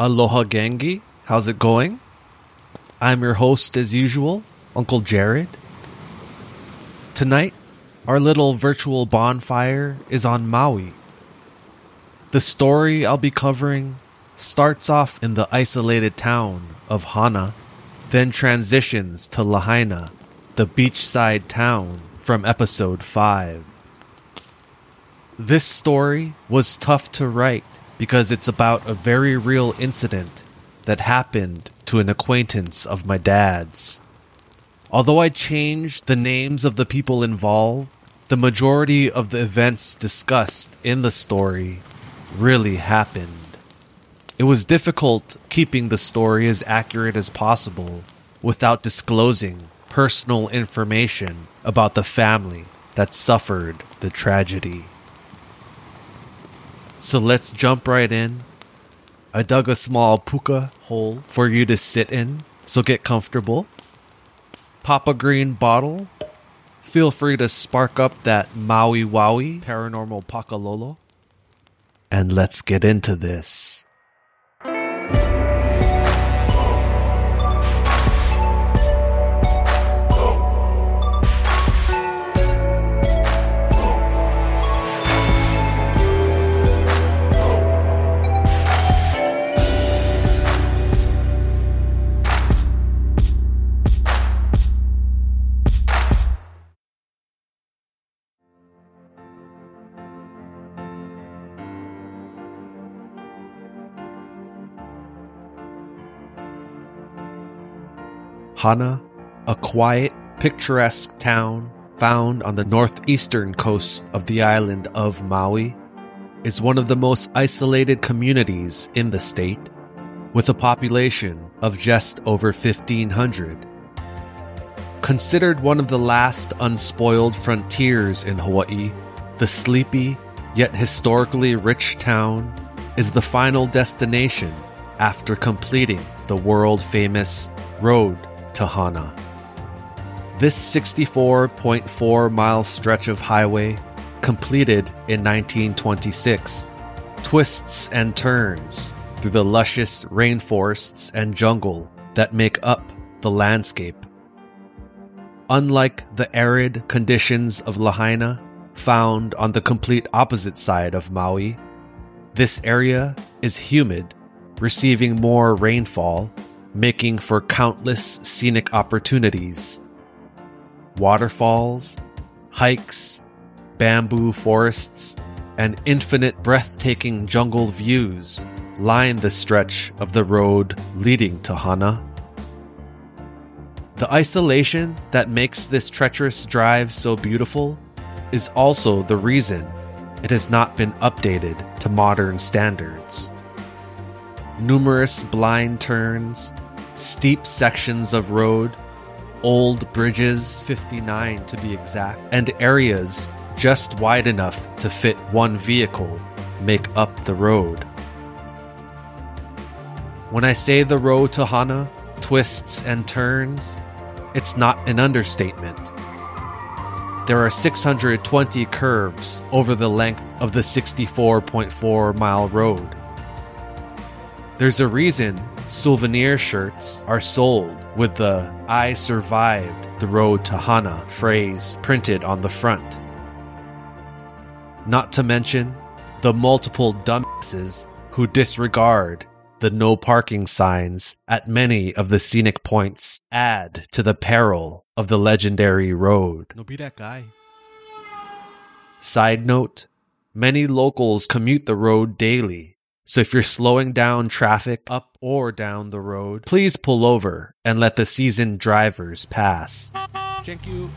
Aloha Gangi, how's it going? I'm your host as usual, Uncle Jared. Tonight, our little virtual bonfire is on Maui. The story I'll be covering starts off in the isolated town of Hana, then transitions to Lahaina, the beachside town from episode 5. This story was tough to write because it's about a very real incident that happened to an acquaintance of my dad's. Although I changed the names of the people involved, the majority of the events discussed in the story really happened. It was difficult keeping the story as accurate as possible without disclosing personal information about the family that suffered the tragedy. So let's jump right in. I dug a small puka hole for you to sit in, so get comfortable. Pop a green bottle. Feel free to spark up that Maui Wowie paranormal pakalolo. And let's get into this. Hana, a quiet, picturesque town found on the northeastern coast of the island of Maui, is one of the most isolated communities in the state, with a population of just over 1,500. Considered one of the last unspoiled frontiers in Hawaii, the sleepy yet historically rich town is the final destination after completing the world famous Road to Hana. This 64.4 mile stretch of highway, completed in 1926, twists and turns through the luscious rainforests and jungle that make up the landscape. Unlike the arid conditions of Lahaina, found on the complete opposite side of Maui, this area is humid, receiving more rainfall making for countless scenic opportunities. Waterfalls, hikes, bamboo forests, and infinite breathtaking jungle views line the stretch of the road leading to Hana. The isolation that makes this treacherous drive so beautiful is also the reason it has not been updated to modern standards. Numerous blind turns, steep sections of road, old bridges, 59 to be exact, and areas just wide enough to fit one vehicle make up the road. When I say the road to Hana twists and turns, it's not an understatement. There are 620 curves over the length of the 64.4 mile road. There's a reason souvenir shirts are sold with the I survived the road to Hana phrase printed on the front. Not to mention the multiple dumbasses who disregard the no parking signs at many of the scenic points add to the peril of the legendary road. No be that guy. Side note many locals commute the road daily so if you're slowing down traffic up or down the road, please pull over and let the seasoned drivers pass. Thank you.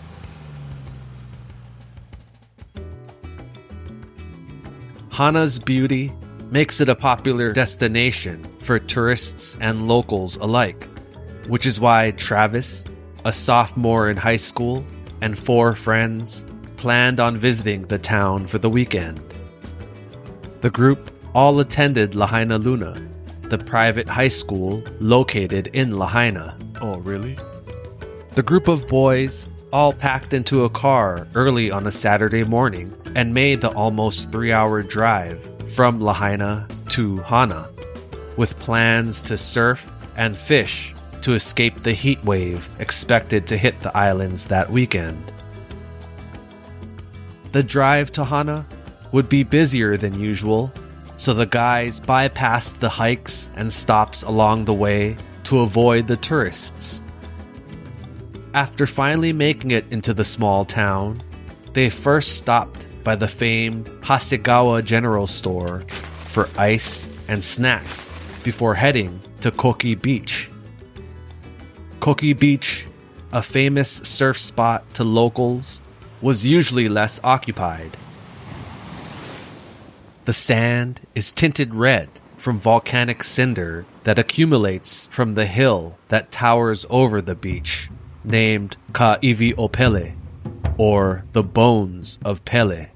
Hana's beauty makes it a popular destination for tourists and locals alike, which is why Travis, a sophomore in high school, and four friends planned on visiting the town for the weekend. The group all attended Lahainaluna, the private high school located in Lahaina. Oh, really? The group of boys all packed into a car early on a Saturday morning and made the almost three hour drive from Lahaina to Hana, with plans to surf and fish to escape the heat wave expected to hit the islands that weekend. The drive to Hana would be busier than usual, so the guys bypassed the hikes and stops along the way to avoid the tourists. After finally making it into the small town, they first stopped by the famed Hasegawa General Store for ice and snacks before heading to Koki Beach. Koki Beach, a famous surf spot to locals, was usually less occupied. The sand is tinted red from volcanic cinder that accumulates from the hill that towers over the beach, named Ka'ivi Opele, or the Bones of Pele.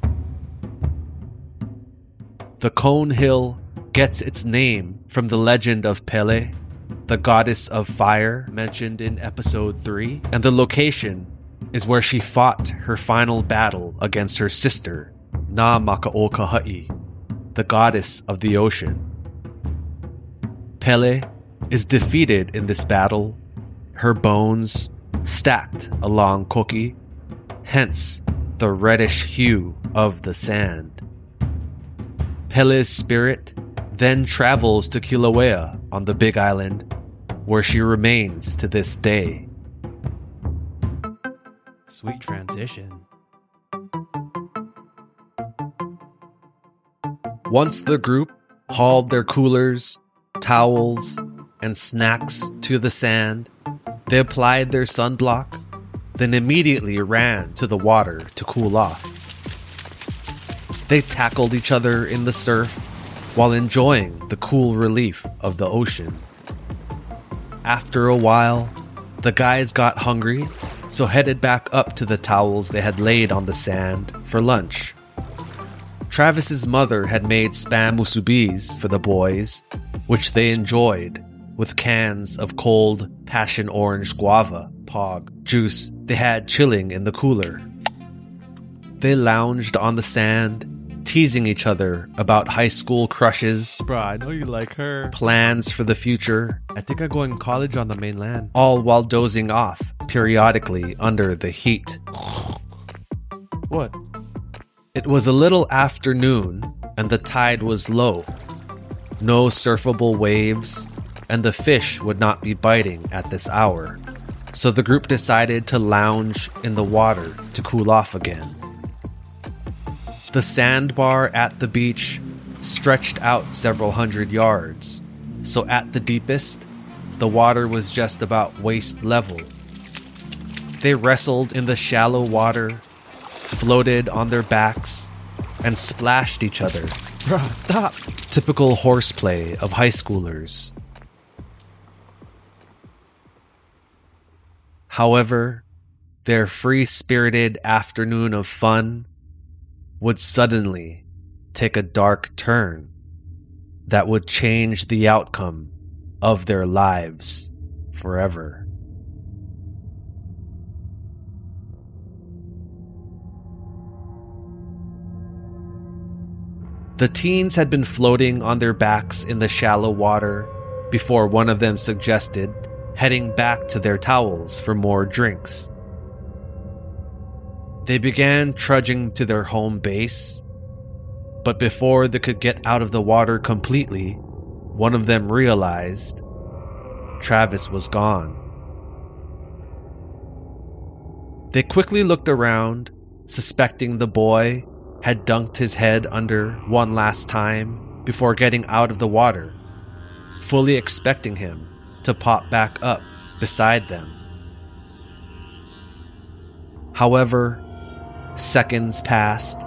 The Cone Hill gets its name from the legend of Pele, the goddess of fire mentioned in episode 3, and the location is where she fought her final battle against her sister, Na Makaokaha'i, the goddess of the ocean. Pele is defeated in this battle, her bones stacked along Koki, hence the reddish hue of the sand. Pele's spirit then travels to Kilauea on the Big Island, where she remains to this day. Sweet transition. Once the group hauled their coolers, towels, and snacks to the sand, they applied their sunblock, then immediately ran to the water to cool off. They tackled each other in the surf while enjoying the cool relief of the ocean. After a while, the guys got hungry, so headed back up to the towels they had laid on the sand for lunch. Travis's mother had made spam musubis for the boys, which they enjoyed, with cans of cold passion orange guava pog juice they had chilling in the cooler. They lounged on the sand, teasing each other about high school crushes, Bruh, I know you like her. plans for the future, I think I'm going to college on the mainland. all while dozing off periodically under the heat. What? It was a little afternoon, and the tide was low. No surfable waves, and the fish would not be biting at this hour. So the group decided to lounge in the water to cool off again. The sandbar at the beach stretched out several hundred yards, so at the deepest, the water was just about waist level. They wrestled in the shallow water floated on their backs, and splashed each other. Bruh, stop. Typical horseplay of high schoolers. However, their free spirited afternoon of fun would suddenly take a dark turn that would change the outcome of their lives forever. The teens had been floating on their backs in the shallow water before one of them suggested heading back to their towels for more drinks. They began trudging to their home base, but before they could get out of the water completely, one of them realized Travis was gone. They quickly looked around, suspecting the boy had dunked his head under one last time before getting out of the water, fully expecting him to pop back up beside them. However, seconds passed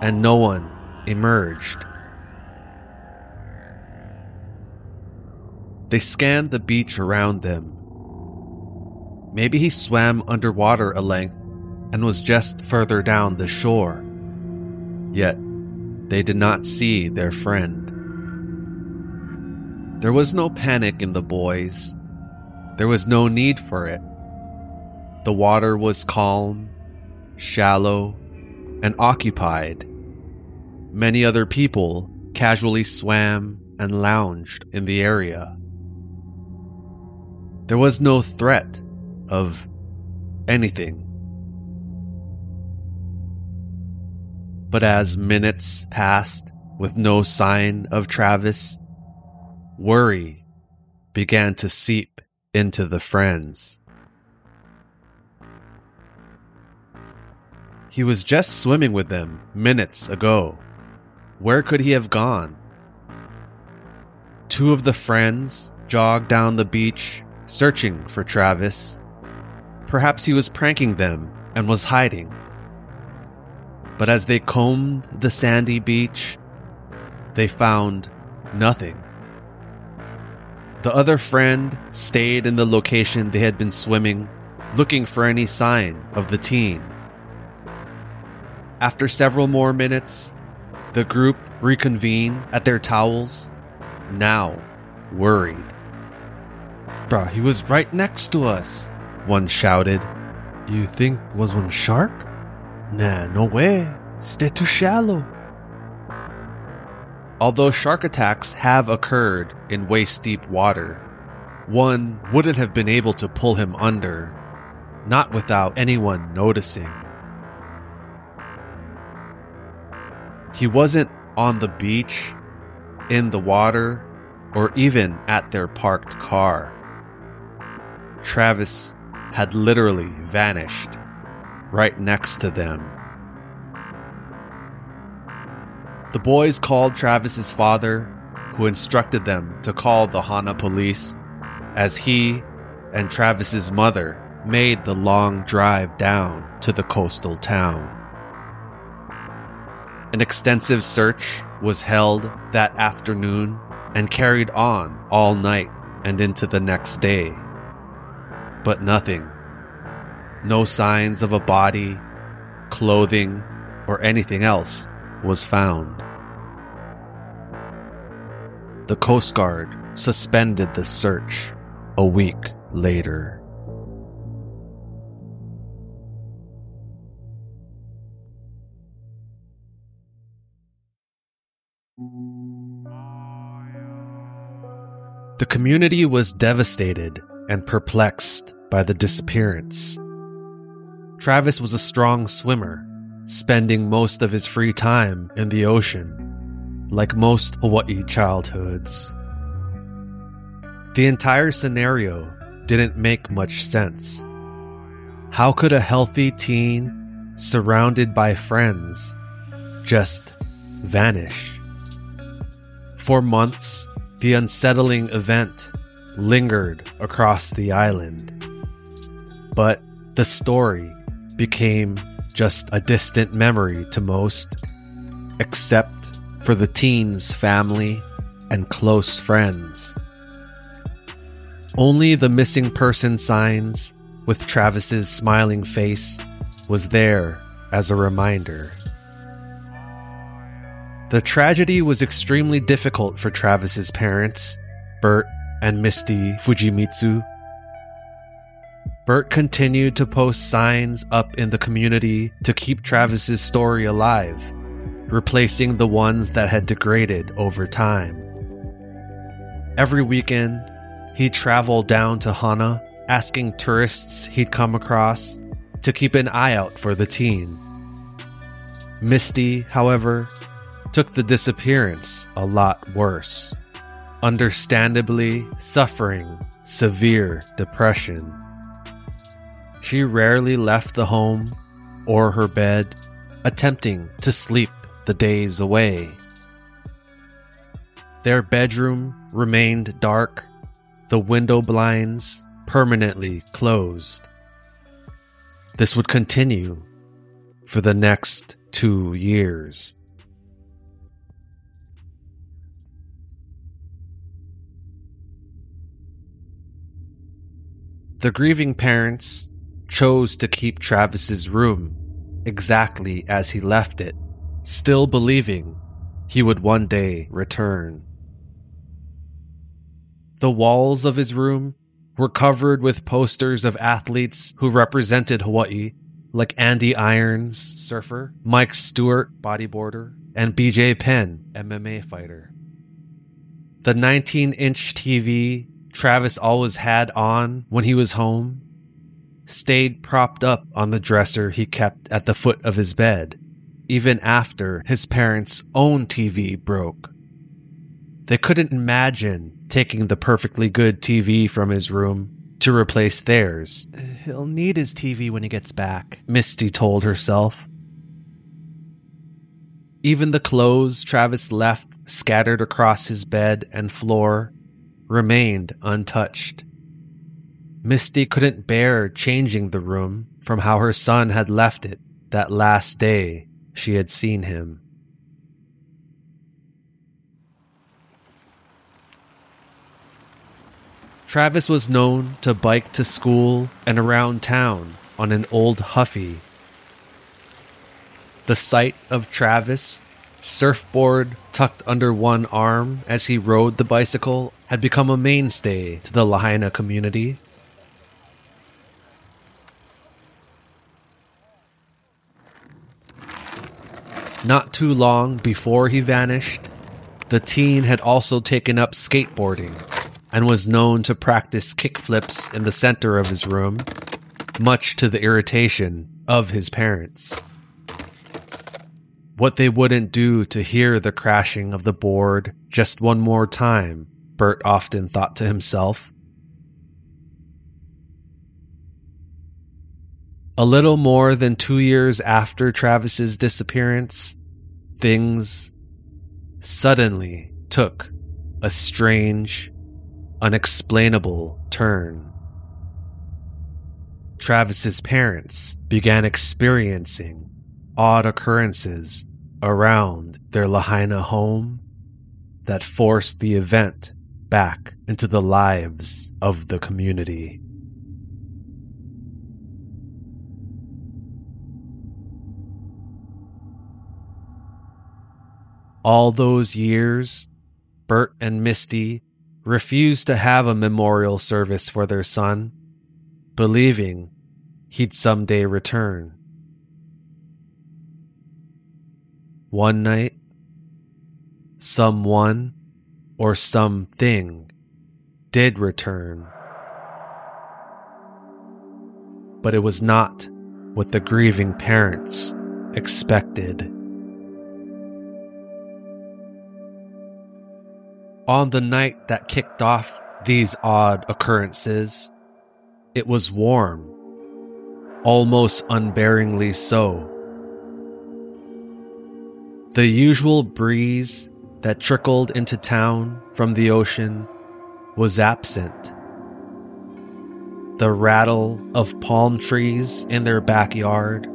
and no one emerged. They scanned the beach around them. Maybe he swam underwater a length and was just further down the shore. Yet, they did not see their friend. There was no panic in the boys. There was no need for it. The water was calm, shallow, and occupied. Many other people casually swam and lounged in the area. There was no threat of anything. But as minutes passed with no sign of Travis, worry began to seep into the friends. He was just swimming with them minutes ago. Where could he have gone? Two of the friends jogged down the beach searching for Travis. Perhaps he was pranking them and was hiding. But as they combed the sandy beach, they found nothing. The other friend stayed in the location they had been swimming, looking for any sign of the teen. After several more minutes, the group reconvened at their towels, now worried. Bruh, he was right next to us. One shouted. You think was one shark? Nah, no way. Stay too shallow. Although shark attacks have occurred in waist deep water, one wouldn't have been able to pull him under, not without anyone noticing. He wasn't on the beach, in the water, or even at their parked car. Travis had literally vanished right next to them. The boys called Travis's father, who instructed them to call the Hana police, as he and Travis's mother made the long drive down to the coastal town. An extensive search was held that afternoon and carried on all night and into the next day. But nothing. No signs of a body, clothing, or anything else was found. The Coast Guard suspended the search a week later. The community was devastated and perplexed by the disappearance. Travis was a strong swimmer, spending most of his free time in the ocean, like most Hawaii childhoods. The entire scenario didn't make much sense. How could a healthy teen, surrounded by friends, just vanish? For months, the unsettling event lingered across the island. But the story became just a distant memory to most, except for the teen's family and close friends. Only the missing person signs with Travis's smiling face was there as a reminder. The tragedy was extremely difficult for Travis's parents, Bert and Misty Fujimitsu. Bert continued to post signs up in the community to keep Travis's story alive, replacing the ones that had degraded over time. Every weekend, he'd travel down to Hana, asking tourists he'd come across to keep an eye out for the teen. Misty, however, took the disappearance a lot worse, understandably suffering severe depression. She rarely left the home or her bed, attempting to sleep the days away. Their bedroom remained dark, the window blinds permanently closed. This would continue for the next two years. The grieving parents chose to keep Travis's room exactly as he left it, still believing he would one day return. The walls of his room were covered with posters of athletes who represented Hawaii, like Andy Irons, surfer, Mike Stewart, bodyboarder, and BJ Penn, MMA fighter. The 19 inch TV Travis always had on when he was home stayed propped up on the dresser he kept at the foot of his bed, even after his parents' own TV broke. They couldn't imagine taking the perfectly good TV from his room to replace theirs. He'll need his TV when he gets back. Misty told herself. Even the clothes Travis left scattered across his bed and floor remained untouched. Misty couldn't bear changing the room from how her son had left it that last day she had seen him. Travis was known to bike to school and around town on an old Huffy. The sight of Travis, surfboard tucked under one arm as he rode the bicycle, had become a mainstay to the Lahaina community. Not too long before he vanished, the teen had also taken up skateboarding and was known to practice kickflips in the center of his room, much to the irritation of his parents. What they wouldn't do to hear the crashing of the board just one more time, Bert often thought to himself. A little more than two years after Travis's disappearance, things suddenly took a strange unexplainable turn. Travis's parents began experiencing odd occurrences around their Lahaina home that forced the event back into the lives of the community. All those years, Bert and Misty refused to have a memorial service for their son, believing he'd someday return. One night, someone or something did return. But it was not what the grieving parents expected. On the night that kicked off these odd occurrences, it was warm, almost unbearingly so. The usual breeze that trickled into town from the ocean was absent. The rattle of palm trees in their backyard,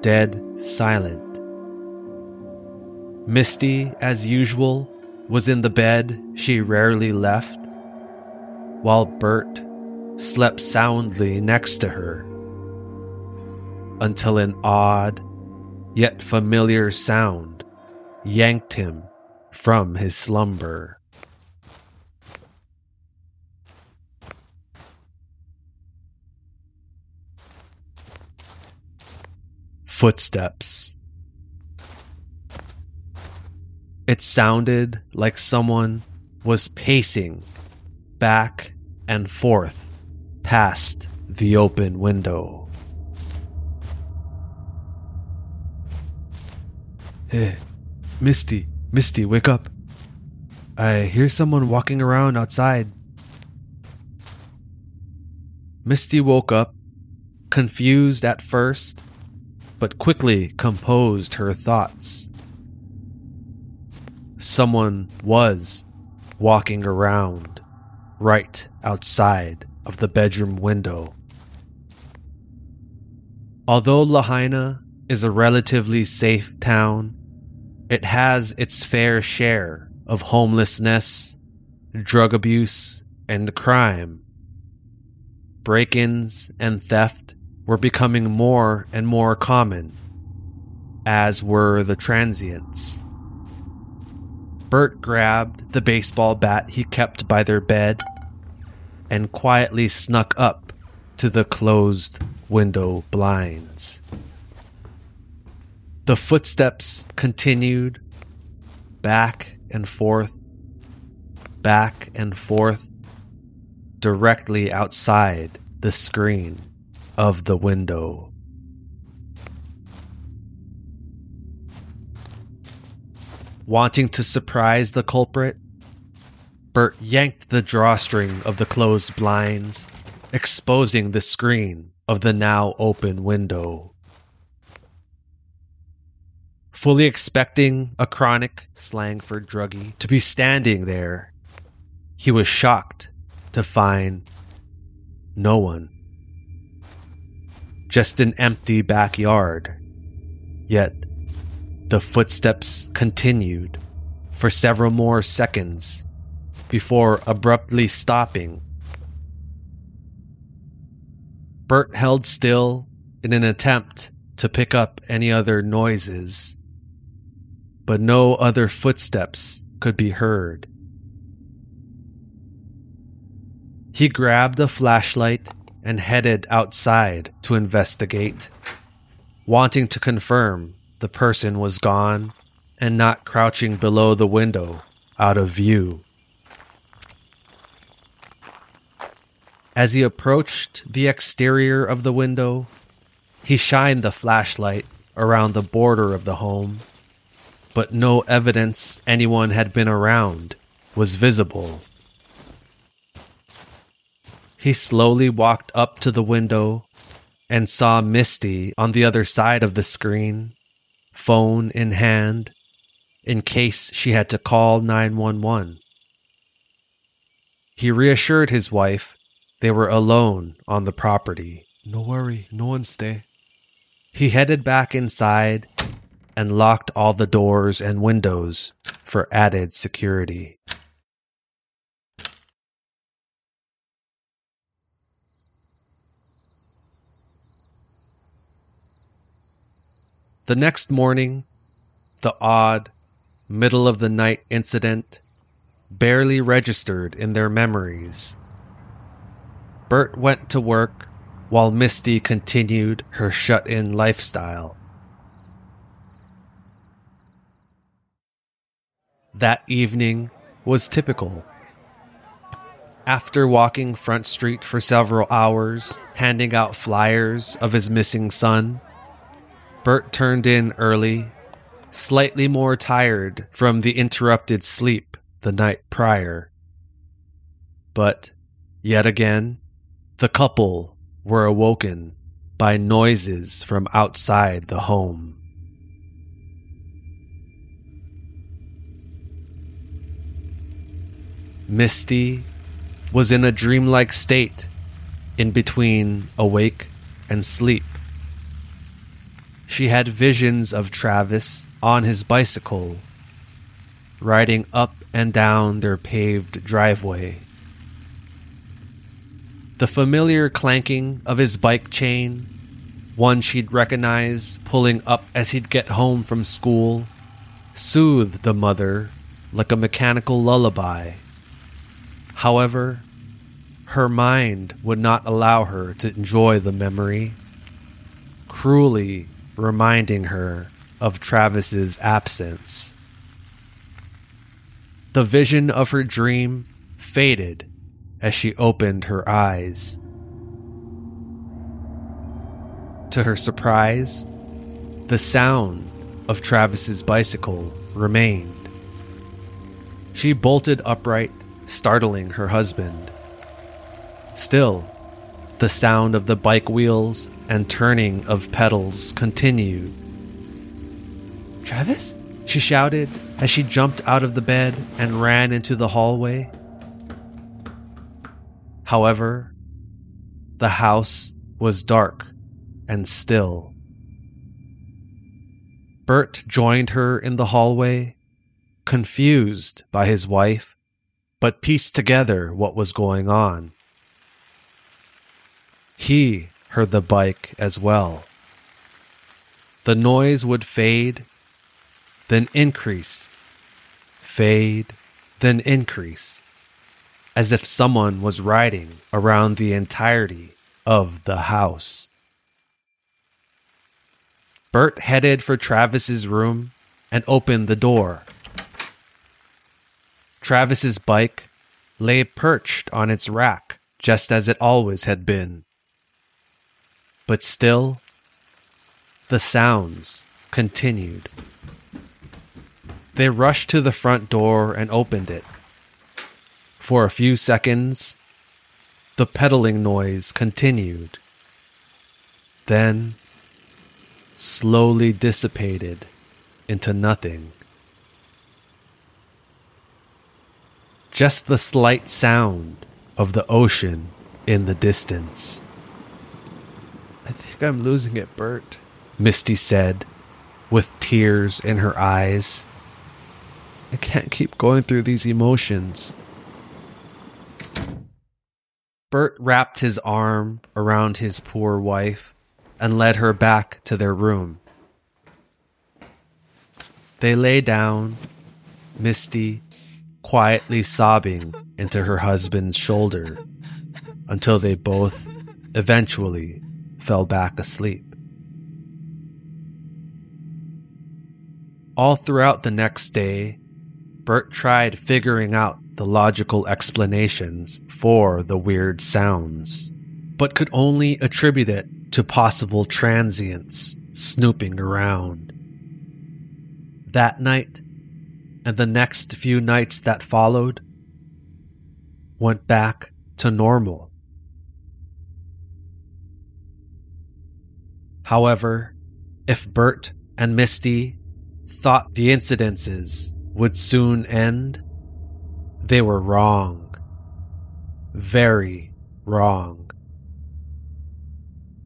dead silent. Misty, as usual, was in the bed she rarely left, while Bert slept soundly next to her until an odd yet familiar sound yanked him from his slumber. Footsteps. It sounded like someone was pacing back and forth past the open window. Hey, Misty, Misty, wake up. I hear someone walking around outside. Misty woke up, confused at first, but quickly composed her thoughts someone was walking around right outside of the bedroom window. Although Lahaina is a relatively safe town, it has its fair share of homelessness, drug abuse, and crime. Break ins and theft were becoming more and more common, as were the transients. Bert grabbed the baseball bat he kept by their bed and quietly snuck up to the closed window blinds. The footsteps continued back and forth, back and forth directly outside the screen of the window. Wanting to surprise the culprit, Bert yanked the drawstring of the closed blinds, exposing the screen of the now open window. Fully expecting a chronic, slang for druggie, to be standing there, he was shocked to find no one. Just an empty backyard. Yet, the footsteps continued for several more seconds before abruptly stopping. Bert held still in an attempt to pick up any other noises, but no other footsteps could be heard. He grabbed a flashlight and headed outside to investigate, wanting to confirm the person was gone and not crouching below the window out of view. As he approached the exterior of the window, he shined the flashlight around the border of the home, but no evidence anyone had been around was visible. He slowly walked up to the window and saw Misty on the other side of the screen, phone in hand, in case she had to call 911. He reassured his wife they were alone on the property. No worry, no one stay. He headed back inside and locked all the doors and windows for added security. The next morning, the odd, middle of the night incident barely registered in their memories. Bert went to work while Misty continued her shut in lifestyle. That evening was typical. After walking Front Street for several hours, handing out flyers of his missing son, Bert turned in early, slightly more tired from the interrupted sleep the night prior. But, yet again, the couple were awoken by noises from outside the home. Misty was in a dreamlike state in between awake and sleep. She had visions of Travis on his bicycle, riding up and down their paved driveway. The familiar clanking of his bike chain, one she'd recognize pulling up as he'd get home from school, soothed the mother like a mechanical lullaby. However, her mind would not allow her to enjoy the memory, cruelly reminding her of Travis's absence. The vision of her dream faded as she opened her eyes. To her surprise, the sound of Travis's bicycle remained. She bolted upright, startling her husband. Still, the sound of the bike wheels and turning of pedals continued. Travis? She shouted as she jumped out of the bed and ran into the hallway. However, the house was dark and still. Bert joined her in the hallway, confused by his wife, but pieced together what was going on. He heard the bike as well. The noise would fade, then increase, fade, then increase as if someone was riding around the entirety of the house. Bert headed for Travis's room and opened the door. Travis's bike lay perched on its rack, just as it always had been. But still, the sounds continued. They rushed to the front door and opened it. For a few seconds, the pedaling noise continued, then slowly dissipated into nothing. Just the slight sound of the ocean in the distance. I think I'm losing it, Bert. Misty said, with tears in her eyes. I can't keep going through these emotions. Bert wrapped his arm around his poor wife and led her back to their room. They lay down, Misty quietly sobbing into her husband's shoulder until they both eventually fell back asleep. All throughout the next day, Bert tried figuring out the logical explanations for the weird sounds, but could only attribute it to possible transients snooping around. That night, and the next few nights that followed, went back to normal. However, if Bert and Misty thought the incidences would soon end, they were wrong. Very wrong.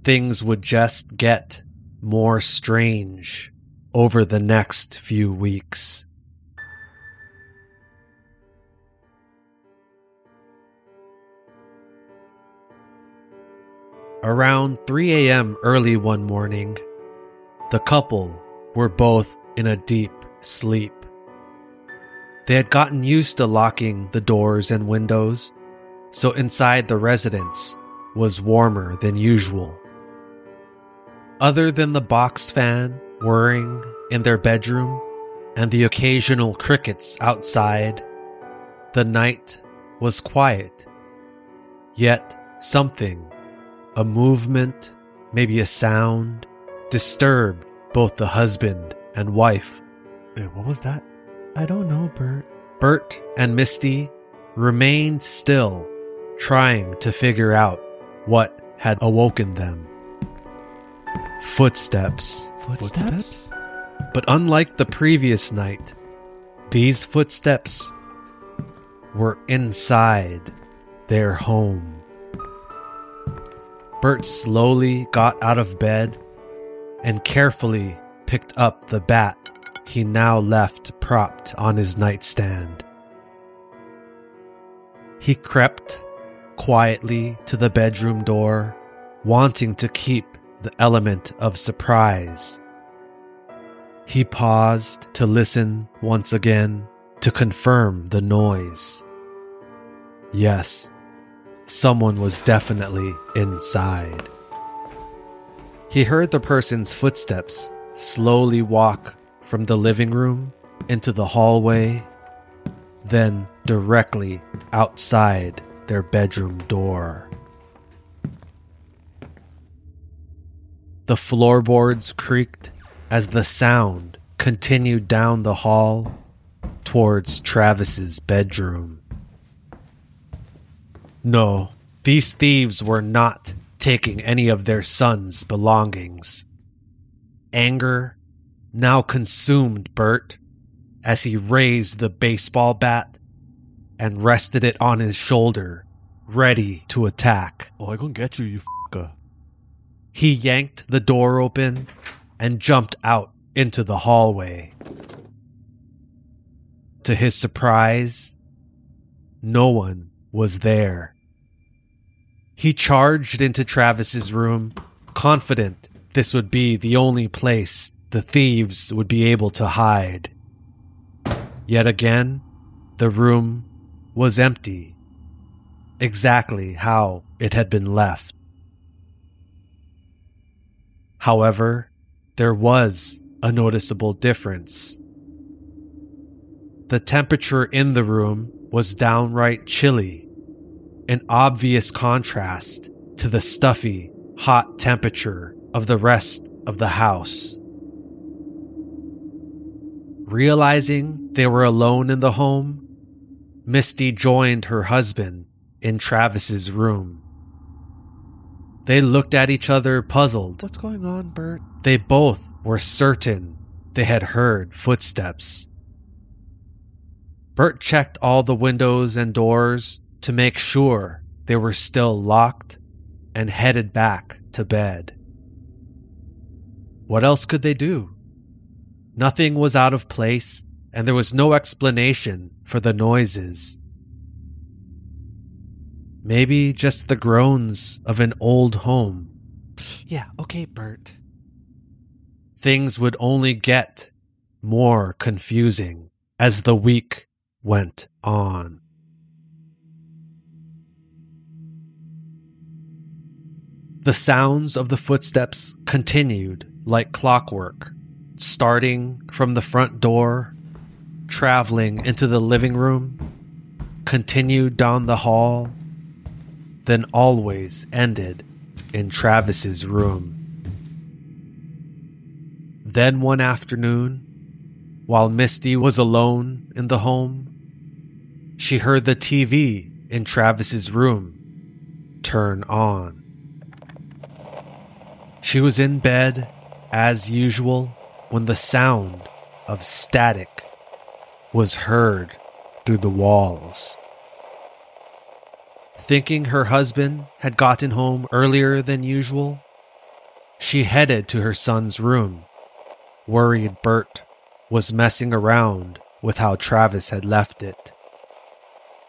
Things would just get more strange over the next few weeks. Around 3 a.m. early one morning, the couple were both in a deep sleep. They had gotten used to locking the doors and windows, so inside the residence was warmer than usual. Other than the box fan whirring in their bedroom and the occasional crickets outside, the night was quiet. Yet something, a movement, maybe a sound, disturbed both the husband and wife. what was that? I don't know, Bert. Bert and Misty remained still, trying to figure out what had awoken them. Footsteps. Footsteps? But unlike the previous night, these footsteps were inside their home. Bert slowly got out of bed and carefully picked up the bat he now left propped on his nightstand. He crept quietly to the bedroom door, wanting to keep the element of surprise. He paused to listen once again to confirm the noise. Yes, someone was definitely inside. He heard the person's footsteps slowly walk from the living room into the hallway, then directly outside their bedroom door. The floorboards creaked as the sound continued down the hall towards Travis's bedroom. No, these thieves were not taking any of their son's belongings. Anger now consumed Bert as he raised the baseball bat and rested it on his shoulder, ready to attack. Oh, I gonna get you, you fucker. He yanked the door open and jumped out into the hallway. To his surprise, no one was there. He charged into Travis's room, confident this would be the only place the thieves would be able to hide. Yet again, the room was empty, exactly how it had been left. However, there was a noticeable difference. The temperature in the room was downright chilly, an obvious contrast to the stuffy, hot temperature of the rest of the house. Realizing they were alone in the home, Misty joined her husband in Travis's room. They looked at each other puzzled. What's going on, Bert? They both were certain they had heard footsteps. Bert checked all the windows and doors to make sure they were still locked and headed back to bed. What else could they do? Nothing was out of place, and there was no explanation for the noises. Maybe just the groans of an old home. Yeah, okay, Bert. Things would only get more confusing as the week went on. The sounds of the footsteps continued like clockwork, starting from the front door, traveling into the living room, continued down the hall, then always ended in Travis's room. Then one afternoon, while Misty was alone in the home, she heard the TV in Travis's room turn on. She was in bed, as usual, when the sound of static was heard through the walls. Thinking her husband had gotten home earlier than usual, she headed to her son's room, worried Bert was messing around with how Travis had left it.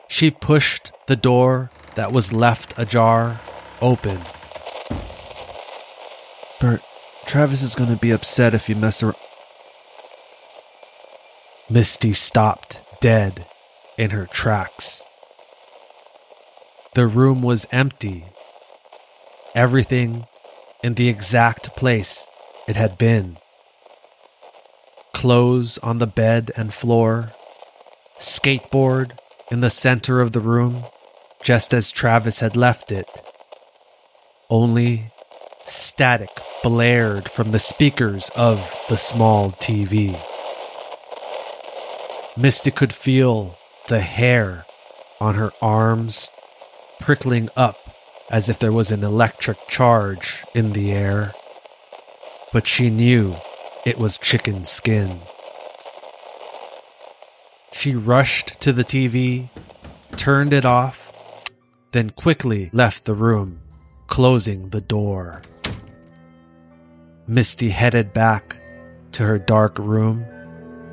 She pushed the door that was left ajar open. Bert, Travis is going to be upset if you mess around. Misty stopped dead in her tracks. The room was empty. Everything in the exact place it had been. Clothes on the bed and floor, skateboard in the center of the room, just as Travis had left it. Only static blared from the speakers of the small TV. Misty could feel the hair on her arms prickling up as if there was an electric charge in the air. But she knew it was chicken skin. She rushed to the TV, turned it off, then quickly left the room, closing the door. Misty headed back to her dark room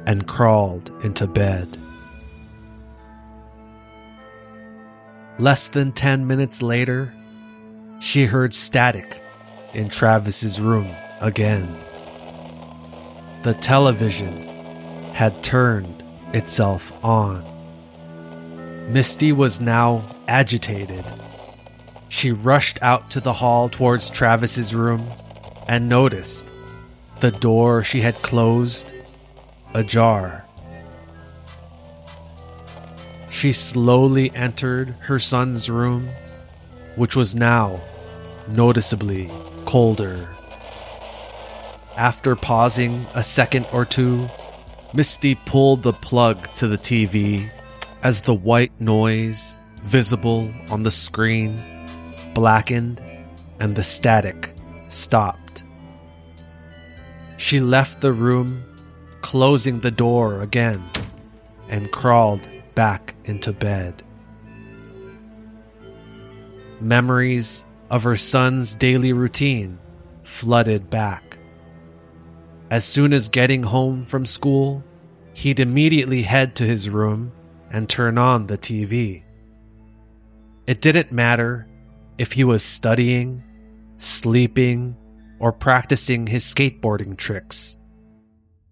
and crawled into bed. Less than 10 minutes later, she heard static in Travis's room again. The television had turned itself on. Misty was now agitated. She rushed out to the hall towards Travis's room and noticed the door she had closed ajar. She slowly entered her son's room, which was now noticeably colder. After pausing a second or two, Misty pulled the plug to the TV as the white noise visible on the screen blackened and the static stopped. She left the room, closing the door again, and crawled back into bed. Memories of her son's daily routine flooded back. As soon as getting home from school, he'd immediately head to his room and turn on the TV. It didn't matter if he was studying, sleeping, or practicing his skateboarding tricks.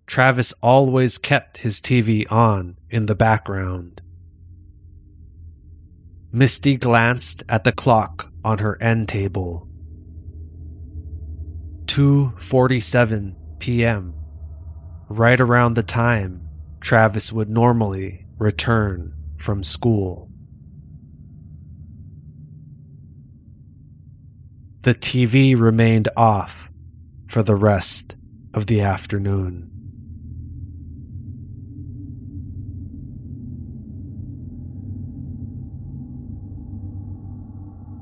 Travis always kept his TV on in the background. Misty glanced at the clock on her end table. 2:47 p.m. Right around the time Travis would normally return from school. The TV remained off for the rest of the afternoon.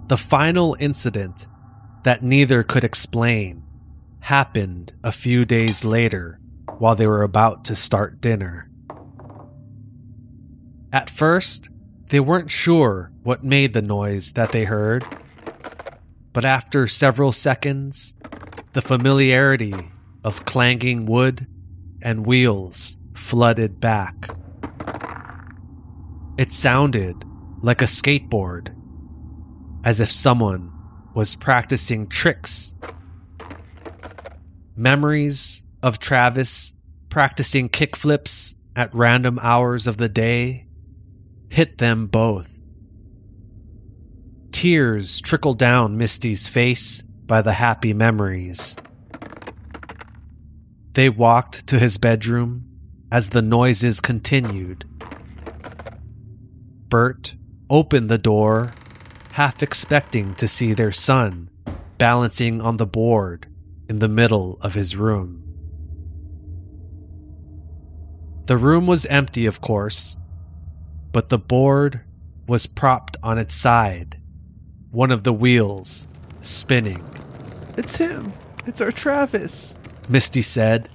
The final incident that neither could explain happened a few days later while they were about to start dinner. At first, they weren't sure what made the noise that they heard, but after several seconds, the familiarity of clanging wood and wheels flooded back. It sounded like a skateboard, as if someone was practicing tricks. Memories of Travis practicing kickflips at random hours of the day hit them both. Tears trickled down Misty's face by the happy memories. They walked to his bedroom as the noises continued. Bert opened the door, half expecting to see their son balancing on the board in the middle of his room. The room was empty, of course, but the board was propped on its side, one of the wheels spinning. It's him. It's our Travis. Misty said,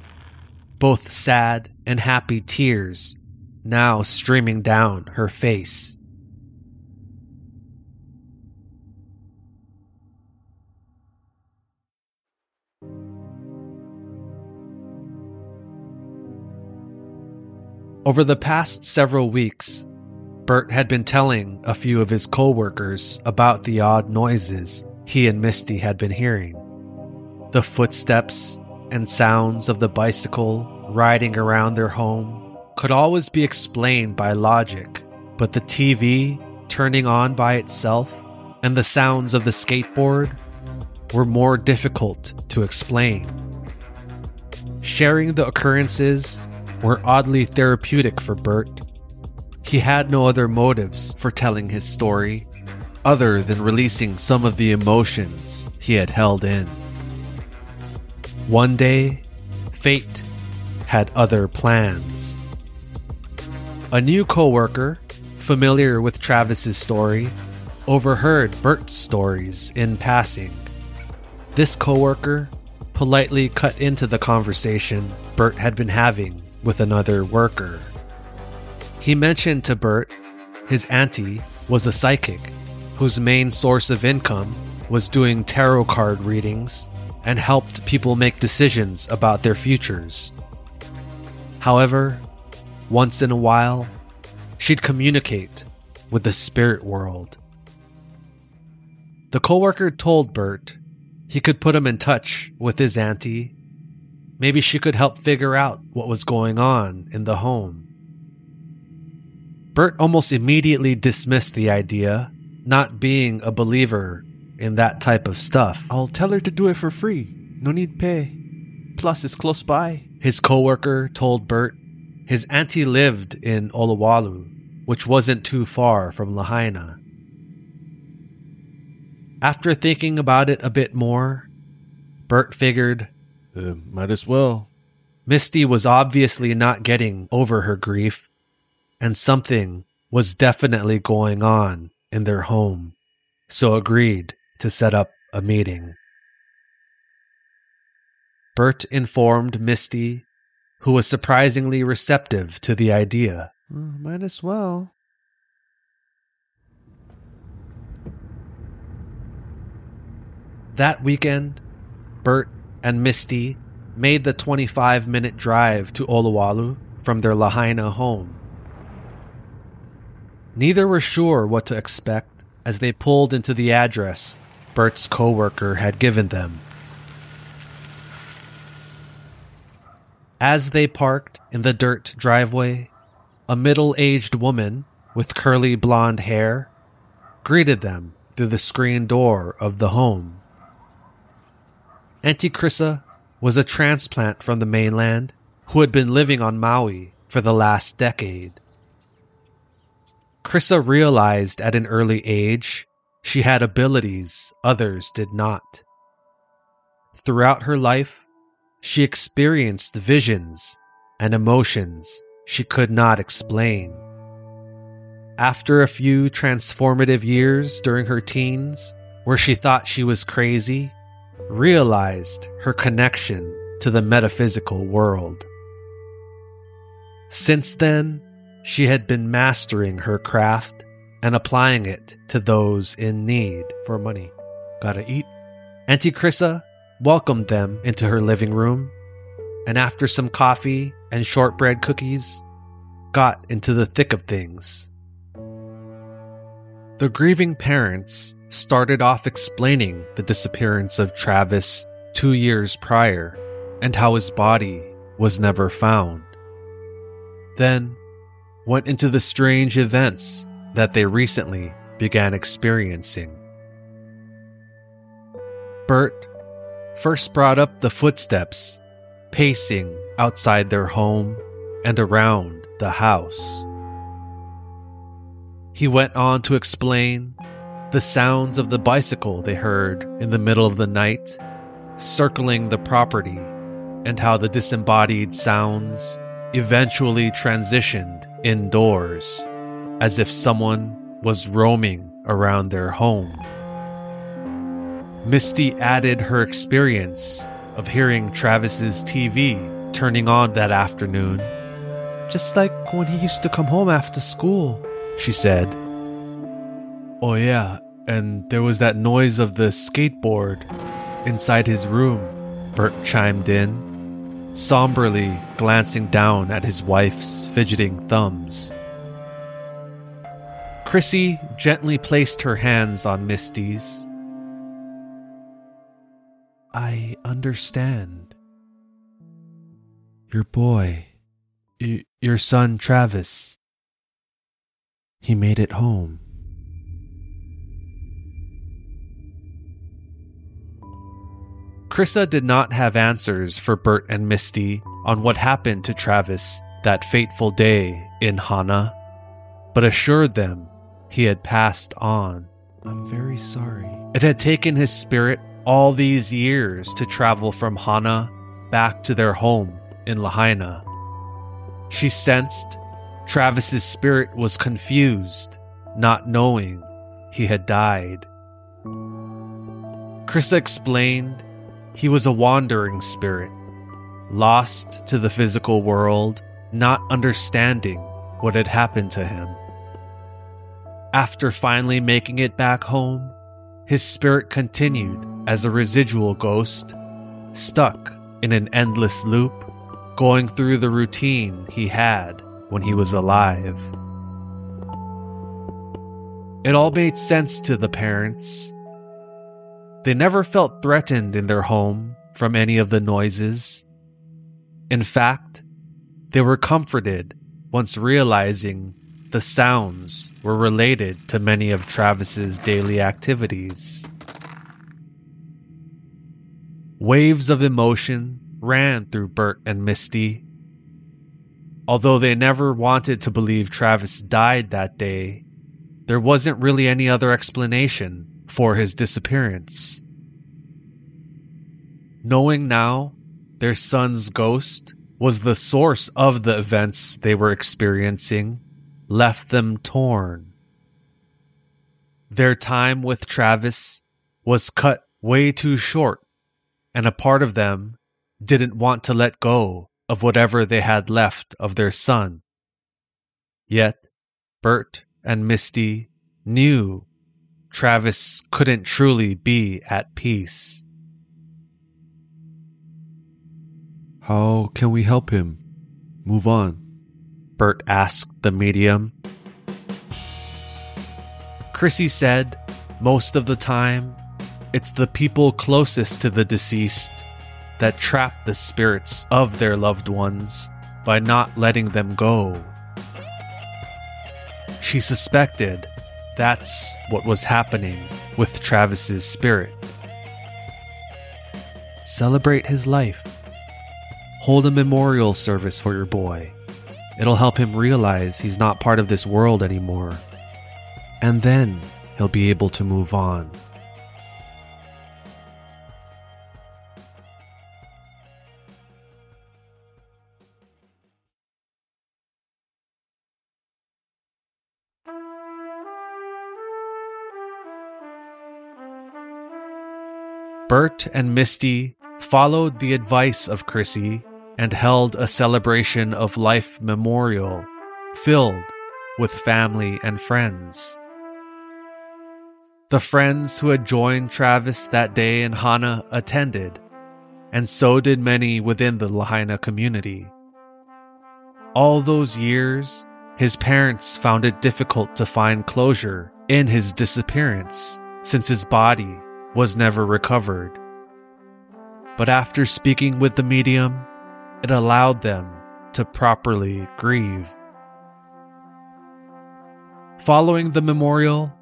both sad and happy tears now streaming down her face. Over the past several weeks, Bert had been telling a few of his coworkers about the odd noises he and Misty had been hearing. The footsteps and sounds of the bicycle riding around their home could always be explained by logic, but the TV turning on by itself and the sounds of the skateboard were more difficult to explain. Sharing the occurrences were oddly therapeutic for Bert. He had no other motives for telling his story other than releasing some of the emotions he had held in. One day, fate had other plans. A new coworker, familiar with Travis's story, overheard Bert's stories in passing. This coworker politely cut into the conversation Bert had been having with another worker. He mentioned to Bert his auntie was a psychic whose main source of income was doing tarot card readings and helped people make decisions about their futures. However, once in a while, she'd communicate with the spirit world. The coworker told Bert he could put him in touch with his auntie Maybe she could help figure out what was going on in the home. Bert almost immediately dismissed the idea, not being a believer in that type of stuff. I'll tell her to do it for free. No need pay. Plus, it's close by. His coworker told Bert his auntie lived in Olowalu, which wasn't too far from Lahaina. After thinking about it a bit more, Bert figured uh, might as well. Misty was obviously not getting over her grief, and something was definitely going on in their home, so agreed to set up a meeting. Bert informed Misty, who was surprisingly receptive to the idea. Uh, might as well. That weekend, Bert and Misty made the 25 minute drive to Olowalu from their Lahaina home. Neither were sure what to expect as they pulled into the address Bert's coworker had given them. As they parked in the dirt driveway, a middle aged woman with curly blonde hair greeted them through the screen door of the home. Auntie Krissa was a transplant from the mainland who had been living on Maui for the last decade. Krissa realized at an early age she had abilities others did not. Throughout her life, she experienced visions and emotions she could not explain. After a few transformative years during her teens, where she thought she was crazy, realized her connection to the metaphysical world. Since then, she had been mastering her craft and applying it to those in need for money. Gotta eat. Auntie Krissa welcomed them into her living room, and after some coffee and shortbread cookies, got into the thick of things. The grieving parents started off explaining the disappearance of Travis two years prior and how his body was never found. Then went into the strange events that they recently began experiencing. Bert first brought up the footsteps pacing outside their home and around the house. He went on to explain the sounds of the bicycle they heard in the middle of the night circling the property and how the disembodied sounds eventually transitioned indoors as if someone was roaming around their home. Misty added her experience of hearing Travis's TV turning on that afternoon. Just like when he used to come home after school, she said. Oh, yeah, and there was that noise of the skateboard inside his room, Bert chimed in, somberly glancing down at his wife's fidgeting thumbs. Chrissy gently placed her hands on Misty's. I understand. Your boy, y- your son Travis, he made it home. Krissa did not have answers for Bert and Misty on what happened to Travis that fateful day in Hana, but assured them he had passed on. I'm very sorry. It had taken his spirit all these years to travel from Hana back to their home in Lahaina. She sensed Travis's spirit was confused, not knowing he had died. Krista explained he was a wandering spirit, lost to the physical world, not understanding what had happened to him. After finally making it back home, his spirit continued as a residual ghost, stuck in an endless loop, going through the routine he had when he was alive. It all made sense to the parents. They never felt threatened in their home from any of the noises. In fact, they were comforted once realizing the sounds were related to many of Travis's daily activities. Waves of emotion ran through Bert and Misty. Although they never wanted to believe Travis died that day, there wasn't really any other explanation for his disappearance. Knowing now their son's ghost was the source of the events they were experiencing left them torn. Their time with Travis was cut way too short, and a part of them didn't want to let go of whatever they had left of their son. Yet, Bert and Misty knew Travis couldn't truly be at peace. How can we help him move on? Bert asked the medium. Chrissy said, most of the time, it's the people closest to the deceased that trap the spirits of their loved ones by not letting them go. She suspected that's what was happening with Travis's spirit. Celebrate his life. Hold a memorial service for your boy. It'll help him realize he's not part of this world anymore and then he'll be able to move on. Bert and Misty followed the advice of Chrissy and held a celebration of life memorial filled with family and friends. The friends who had joined Travis that day in Hana attended, and so did many within the Lahaina community. All those years, his parents found it difficult to find closure in his disappearance since his body was never recovered. But after speaking with the medium, it allowed them to properly grieve. Following the memorial,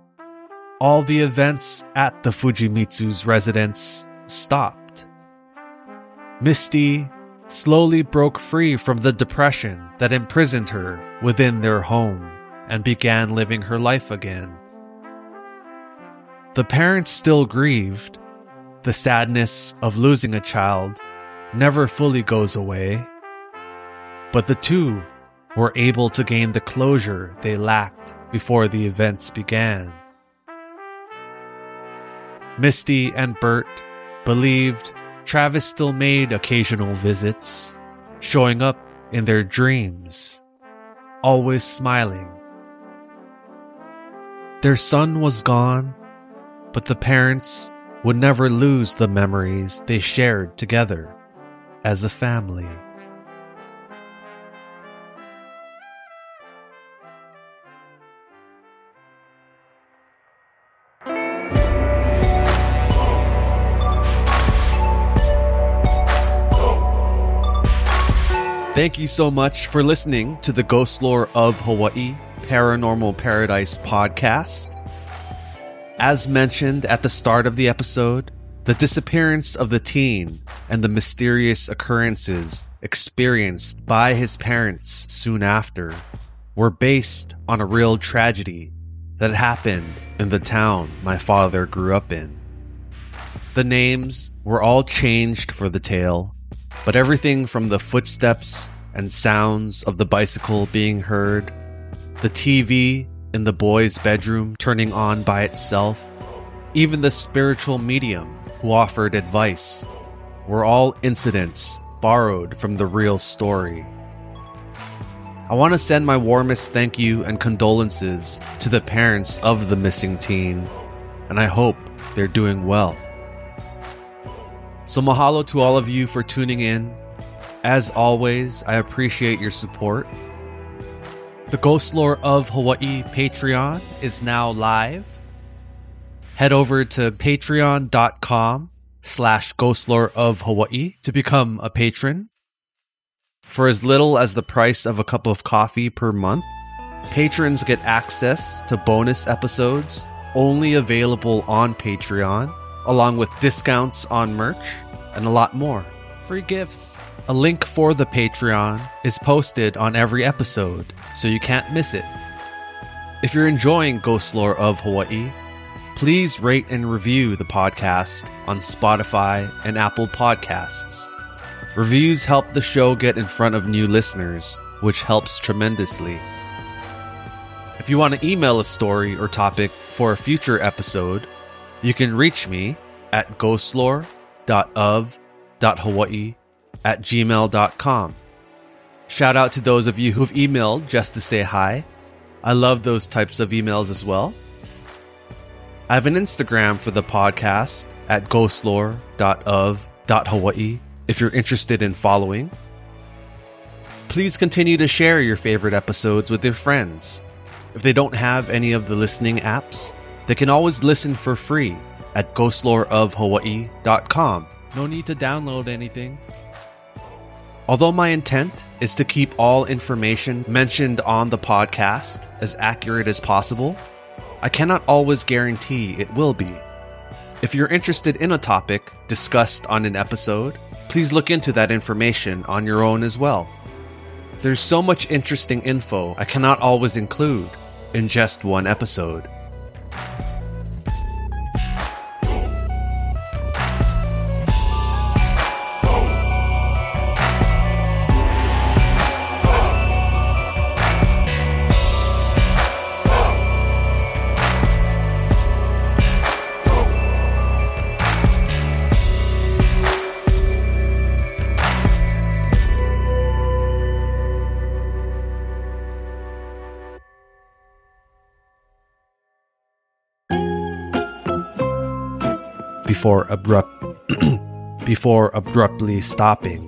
all the events at the Fujimitsu's residence stopped. Misty slowly broke free from the depression that imprisoned her within their home and began living her life again. The parents still grieved. The sadness of losing a child never fully goes away. But the two were able to gain the closure they lacked before the events began. Misty and Bert believed Travis still made occasional visits, showing up in their dreams, always smiling. Their son was gone but the parents would never lose the memories they shared together as a family. Thank you so much for listening to the Ghost Lore of Hawaii Paranormal Paradise podcast. As mentioned at the start of the episode, the disappearance of the teen and the mysterious occurrences experienced by his parents soon after were based on a real tragedy that happened in the town my father grew up in. The names were all changed for the tale, but everything from the footsteps and sounds of the bicycle being heard, the TV in the boy's bedroom turning on by itself, even the spiritual medium who offered advice, were all incidents borrowed from the real story. I want to send my warmest thank you and condolences to the parents of the missing teen, and I hope they're doing well. So, mahalo to all of you for tuning in. As always, I appreciate your support. The Ghost Lore of Hawaii Patreon is now live. Head over to patreon.com slash ghostlore of Hawaii to become a patron. For as little as the price of a cup of coffee per month, patrons get access to bonus episodes only available on Patreon, along with discounts on merch and a lot more. Free gifts. A link for the Patreon is posted on every episode, so you can't miss it. If you're enjoying Ghost Lore of Hawaii, please rate and review the podcast on Spotify and Apple Podcasts. Reviews help the show get in front of new listeners, which helps tremendously. If you want to email a story or topic for a future episode, you can reach me at ghostlore.of.hawaii at gmail.com. Shout out to those of you who've emailed just to say hi. I love those types of emails as well. I have an Instagram for the podcast at ghostlore.of.hawaii if you're interested in following. Please continue to share your favorite episodes with your friends. If they don't have any of the listening apps, they can always listen for free at ghostloreofhawaii.com. No need to download anything. Although my intent is to keep all information mentioned on the podcast as accurate as possible, I cannot always guarantee it will be. If you're interested in a topic discussed on an episode, please look into that information on your own as well. There's so much interesting info I cannot always include in just one episode. Before abrupt before abruptly stopping.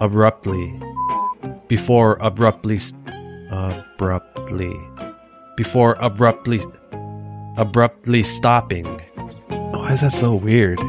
Abruptly. Before abruptly abruptly before abruptly abruptly stopping. Why is that so weird?